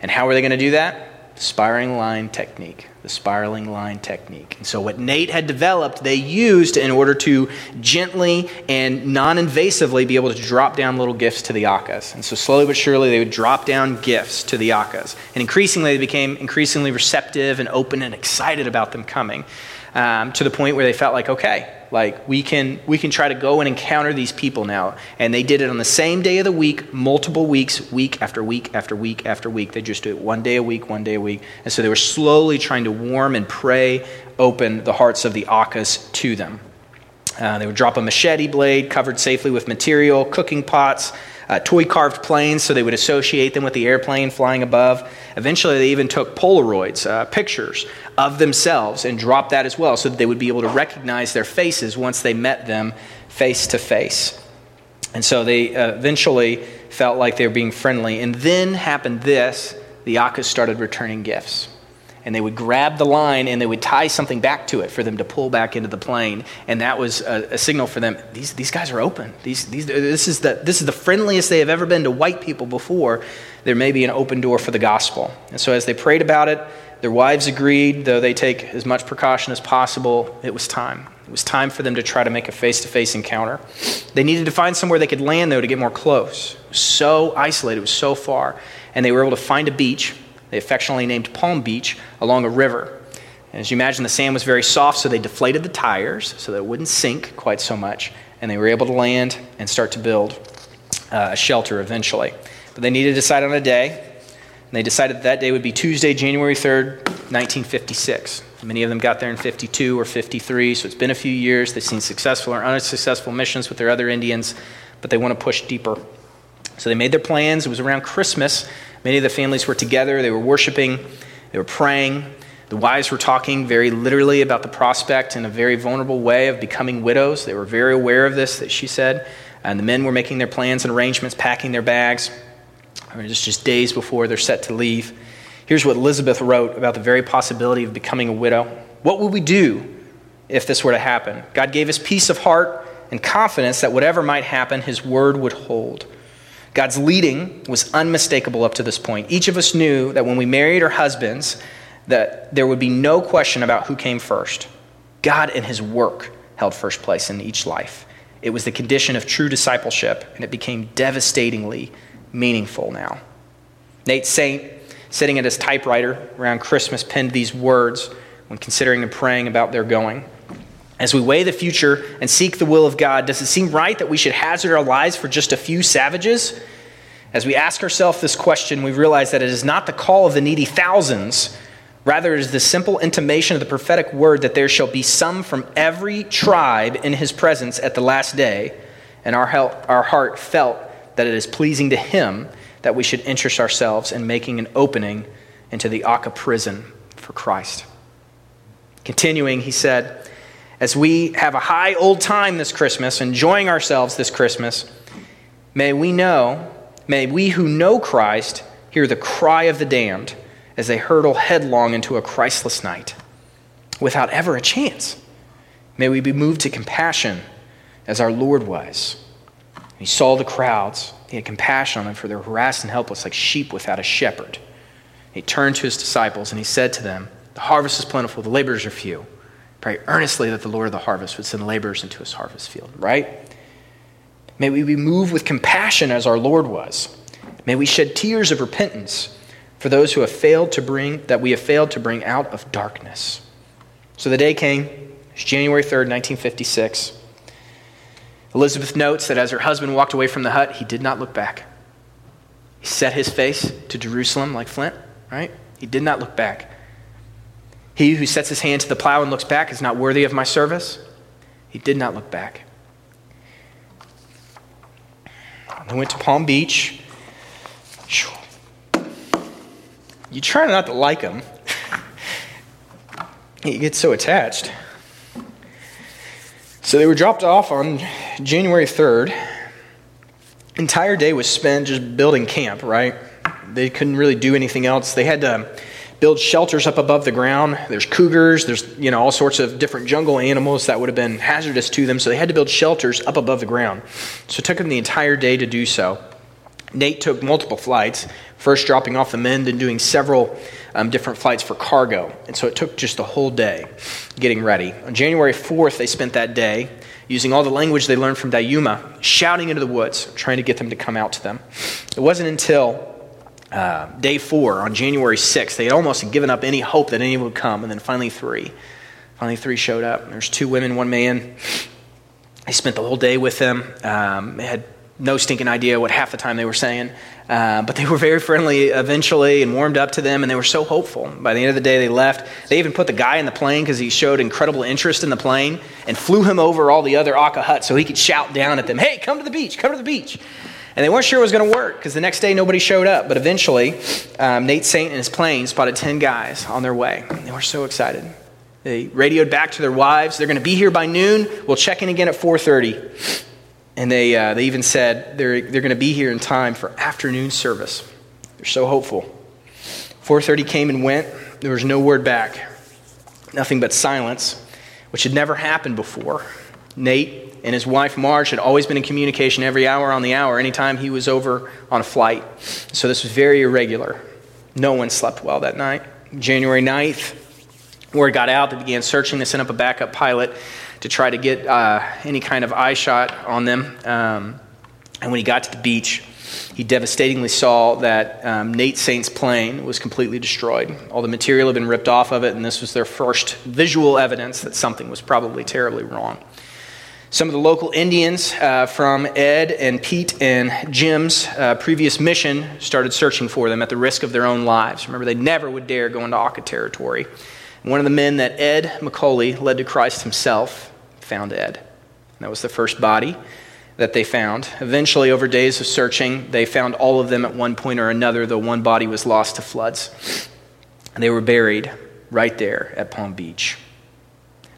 And how were they going to do that? Spiraling line technique. The spiraling line technique. And so, what Nate had developed, they used in order to gently and non invasively be able to drop down little gifts to the Aucas. And so, slowly but surely, they would drop down gifts to the Aucas. And increasingly, they became increasingly receptive and open and excited about them coming. um, to the point where they felt like, okay, like we can we can try to go and encounter these people now. And they did it on the same day of the week, multiple weeks, week after week after week after week. They just do it one day a week, one day a week. And so they were slowly trying to warm and pray open the hearts of the Aucas to them. Uh, they would drop a machete blade covered safely with material, cooking pots, uh, toy carved planes, so they would associate them with the airplane flying above. Eventually, they even took Polaroids, uh, pictures of themselves, and dropped that as well, so that they would be able to recognize their faces once they met them face to face. And so they uh, eventually felt like they were being friendly. And then happened this the Aucas started returning gifts and they would grab the line and they would tie something back to it for them to pull back into the plane. And that was a, a signal for them these, these guys are open. These, these, this, is the, this is the friendliest they have ever been to white people before. There may be an open door for the gospel. And so as they prayed about it, their wives agreed, though they take as much precaution as possible. It was time. It was time for them to try to make a face to face encounter. They needed to find somewhere they could land, though, to get more close. It was so isolated, it was so far. And they were able to find a beach they affectionately named Palm Beach, along a river. As you imagine, the sand was very soft, so they deflated the tires so that it wouldn't sink quite so much, and they were able to land and start to build uh, a shelter eventually. But they needed to decide on a day, and they decided that, that day would be Tuesday, January 3rd, 1956. Many of them got there in 52 or 53, so it's been a few years. They've seen successful or unsuccessful missions with their other Indians, but they want to push deeper. So they made their plans. It was around Christmas Many of the families were together, they were worshiping, they were praying. The wives were talking very literally about the prospect in a very vulnerable way of becoming widows. They were very aware of this, that she said. And the men were making their plans and arrangements, packing their bags. It was just days before they're set to leave. Here's what Elizabeth wrote about the very possibility of becoming a widow. What would we do if this were to happen? God gave us peace of heart and confidence that whatever might happen, his word would hold. God's leading was unmistakable up to this point. Each of us knew that when we married our husbands, that there would be no question about who came first. God and his work held first place in each life. It was the condition of true discipleship, and it became devastatingly meaningful now. Nate Saint, sitting at his typewriter around Christmas, penned these words when considering and praying about their going. As we weigh the future and seek the will of God, does it seem right that we should hazard our lives for just a few savages? As we ask ourselves this question, we realize that it is not the call of the needy thousands. Rather, it is the simple intimation of the prophetic word that there shall be some from every tribe in his presence at the last day. And our, our heart felt that it is pleasing to him that we should interest ourselves in making an opening into the Auca prison for Christ. Continuing, he said, as we have a high old time this Christmas, enjoying ourselves this Christmas, may we know, may we who know Christ hear the cry of the damned as they hurtle headlong into a Christless night without ever a chance. May we be moved to compassion as our Lord was. He saw the crowds. He had compassion on them, for they were harassed and helpless like sheep without a shepherd. He turned to his disciples and he said to them, The harvest is plentiful, the laborers are few. Pray earnestly that the Lord of the harvest would send laborers into his harvest field, right? May we be moved with compassion as our Lord was. May we shed tears of repentance for those who have failed to bring, that we have failed to bring out of darkness. So the day came, it's January 3rd, 1956. Elizabeth notes that as her husband walked away from the hut, he did not look back. He set his face to Jerusalem like flint, right? He did not look back. He who sets his hand to the plow and looks back is not worthy of my service. He did not look back. I went to Palm Beach. You try not to like him. you get so attached. So they were dropped off on January 3rd. Entire day was spent just building camp, right? They couldn't really do anything else. They had to build shelters up above the ground. There's cougars, there's you know all sorts of different jungle animals that would have been hazardous to them, so they had to build shelters up above the ground. So it took them the entire day to do so. Nate took multiple flights, first dropping off the men, then doing several um, different flights for cargo. And so it took just a whole day getting ready. On January 4th, they spent that day using all the language they learned from Dayuma, shouting into the woods, trying to get them to come out to them. It wasn't until uh, day four on January 6th. They had almost given up any hope that anyone would come, and then finally three. Finally, three showed up. There's two women, one man. I spent the whole day with them. Um, had no stinking idea what half the time they were saying. Uh, but they were very friendly eventually and warmed up to them, and they were so hopeful. By the end of the day, they left. They even put the guy in the plane because he showed incredible interest in the plane and flew him over all the other Auca huts so he could shout down at them, Hey, come to the beach, come to the beach. And they weren't sure it was going to work because the next day nobody showed up. But eventually, um, Nate Saint and his plane spotted 10 guys on their way. They were so excited. They radioed back to their wives. They're going to be here by noon. We'll check in again at 4.30. And they, uh, they even said they're, they're going to be here in time for afternoon service. They're so hopeful. 4.30 came and went. There was no word back. Nothing but silence, which had never happened before. Nate and his wife Marge had always been in communication every hour on the hour, anytime he was over on a flight. So this was very irregular. No one slept well that night. January 9th, word got out. They began searching. They sent up a backup pilot to try to get uh, any kind of eye shot on them. Um, and when he got to the beach, he devastatingly saw that um, Nate Saint's plane was completely destroyed. All the material had been ripped off of it, and this was their first visual evidence that something was probably terribly wrong. Some of the local Indians uh, from Ed and Pete and Jim's uh, previous mission started searching for them at the risk of their own lives. Remember, they never would dare go into Auca territory. One of the men that Ed McCully led to Christ himself found Ed. That was the first body that they found. Eventually, over days of searching, they found all of them at one point or another, though one body was lost to floods. And they were buried right there at Palm Beach.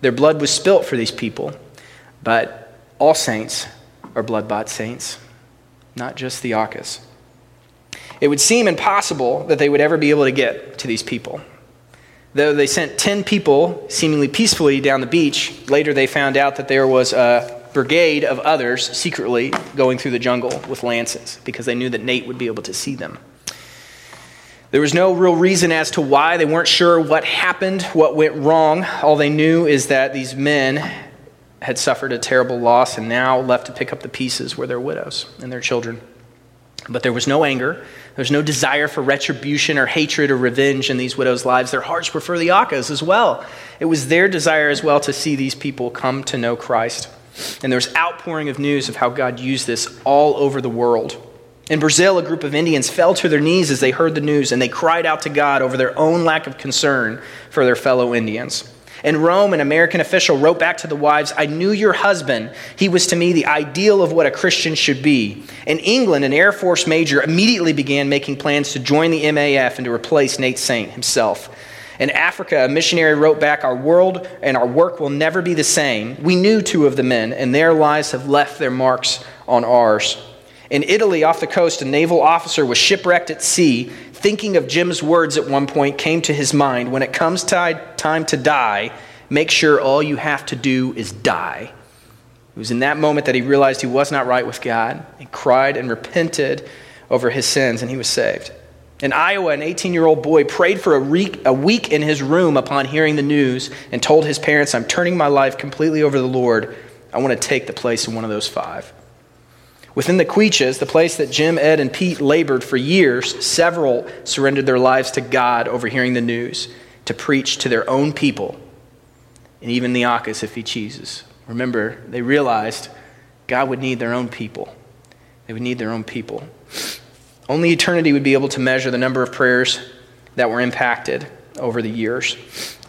Their blood was spilt for these people, but all saints are blood bought saints, not just the Aucas. It would seem impossible that they would ever be able to get to these people. Though they sent 10 people seemingly peacefully down the beach, later they found out that there was a brigade of others secretly going through the jungle with lances because they knew that Nate would be able to see them. There was no real reason as to why. They weren't sure what happened, what went wrong. All they knew is that these men had suffered a terrible loss and now left to pick up the pieces were their widows and their children. But there was no anger. there was no desire for retribution or hatred or revenge in these widows' lives. Their hearts were for the Aucas as well. It was their desire as well to see these people come to know Christ. And there was outpouring of news of how God used this all over the world. In Brazil, a group of Indians fell to their knees as they heard the news and they cried out to God over their own lack of concern for their fellow Indians. In Rome, an American official wrote back to the wives, I knew your husband. He was to me the ideal of what a Christian should be. In England, an Air Force major immediately began making plans to join the MAF and to replace Nate Saint himself. In Africa, a missionary wrote back, Our world and our work will never be the same. We knew two of the men, and their lives have left their marks on ours. In Italy, off the coast, a naval officer was shipwrecked at sea thinking of Jim's words at one point came to his mind when it comes time to die, make sure all you have to do is die. It was in that moment that he realized he was not right with God and cried and repented over his sins, and he was saved. In Iowa, an 18 year old boy prayed for a week, a week in his room upon hearing the news and told his parents, I'm turning my life completely over to the Lord. I want to take the place of one of those five. Within the Quiches, the place that Jim, Ed, and Pete labored for years, several surrendered their lives to God over hearing the news to preach to their own people, and even the Aucas if he chooses. Remember, they realized God would need their own people. They would need their own people. Only eternity would be able to measure the number of prayers that were impacted over the years.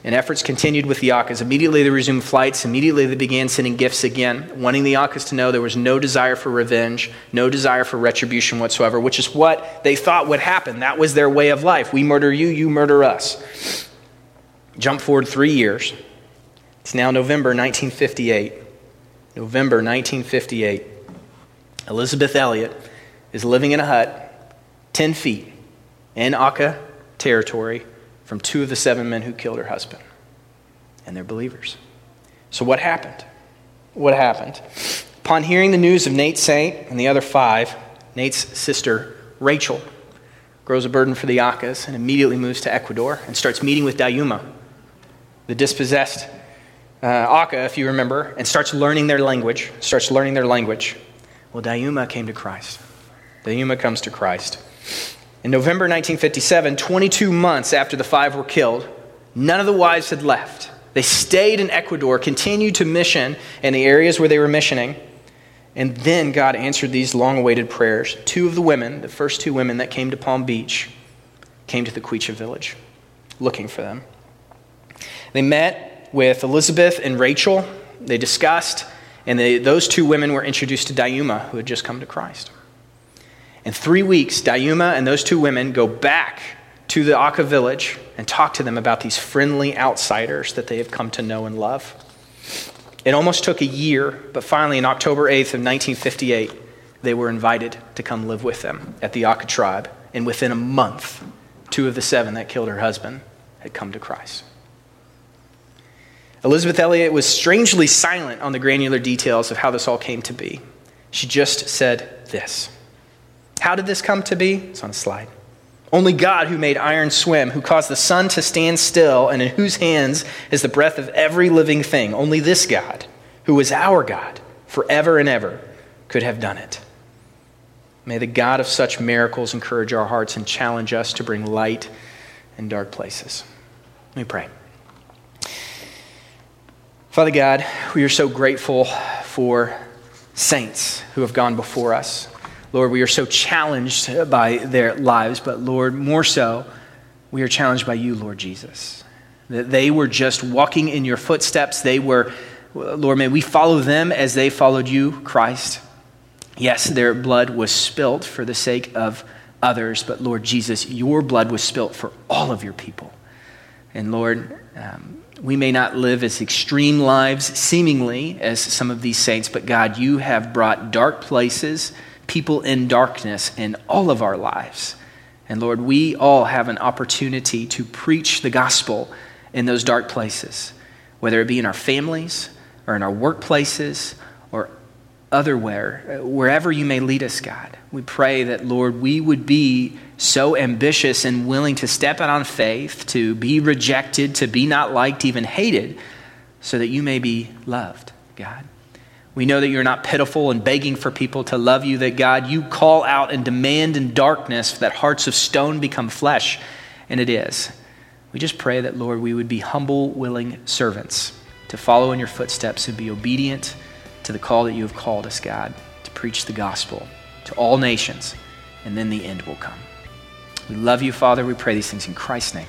And efforts continued with the Aucas. Immediately they resumed flights. Immediately they began sending gifts again, wanting the Aucas to know there was no desire for revenge, no desire for retribution whatsoever, which is what they thought would happen. That was their way of life. We murder you, you murder us. Jump forward three years. It's now November 1958. November 1958. Elizabeth Elliot is living in a hut 10 feet in Auca territory from two of the seven men who killed her husband. And they're believers. So, what happened? What happened? Upon hearing the news of Nate Saint and the other five, Nate's sister, Rachel, grows a burden for the Aucas and immediately moves to Ecuador and starts meeting with Dayuma, the dispossessed uh, Auca, if you remember, and starts learning their language. Starts learning their language. Well, Dayuma came to Christ. Dayuma comes to Christ. In November 1957, 22 months after the five were killed, none of the wives had left. They stayed in Ecuador, continued to mission in the areas where they were missioning. And then God answered these long awaited prayers. Two of the women, the first two women that came to Palm Beach, came to the Quechua village looking for them. They met with Elizabeth and Rachel. They discussed, and they, those two women were introduced to Dayuma, who had just come to Christ. In three weeks, Dayuma and those two women go back to the Auca village and talk to them about these friendly outsiders that they have come to know and love. It almost took a year, but finally, on October 8th of 1958, they were invited to come live with them at the Auca tribe. And within a month, two of the seven that killed her husband had come to Christ. Elizabeth Elliot was strangely silent on the granular details of how this all came to be. She just said this. How did this come to be? It's on a slide. Only God, who made iron swim, who caused the sun to stand still, and in whose hands is the breath of every living thing, only this God, who is our God forever and ever, could have done it. May the God of such miracles encourage our hearts and challenge us to bring light in dark places. Let me pray. Father God, we are so grateful for saints who have gone before us. Lord, we are so challenged by their lives, but Lord, more so, we are challenged by you, Lord Jesus. That they were just walking in your footsteps. They were, Lord, may we follow them as they followed you, Christ. Yes, their blood was spilt for the sake of others, but Lord Jesus, your blood was spilt for all of your people. And Lord, um, we may not live as extreme lives, seemingly, as some of these saints, but God, you have brought dark places people in darkness in all of our lives. And Lord, we all have an opportunity to preach the gospel in those dark places, whether it be in our families or in our workplaces or otherwhere, wherever you may lead us, God. We pray that, Lord, we would be so ambitious and willing to step out on faith, to be rejected, to be not liked, even hated, so that you may be loved, God. We know that you're not pitiful and begging for people to love you, that God, you call out and demand in darkness that hearts of stone become flesh, and it is. We just pray that, Lord, we would be humble, willing servants to follow in your footsteps and be obedient to the call that you have called us, God, to preach the gospel to all nations, and then the end will come. We love you, Father. We pray these things in Christ's name.